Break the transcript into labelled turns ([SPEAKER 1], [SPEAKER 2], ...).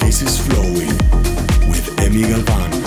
[SPEAKER 1] This is Flowing with Emi Galvan.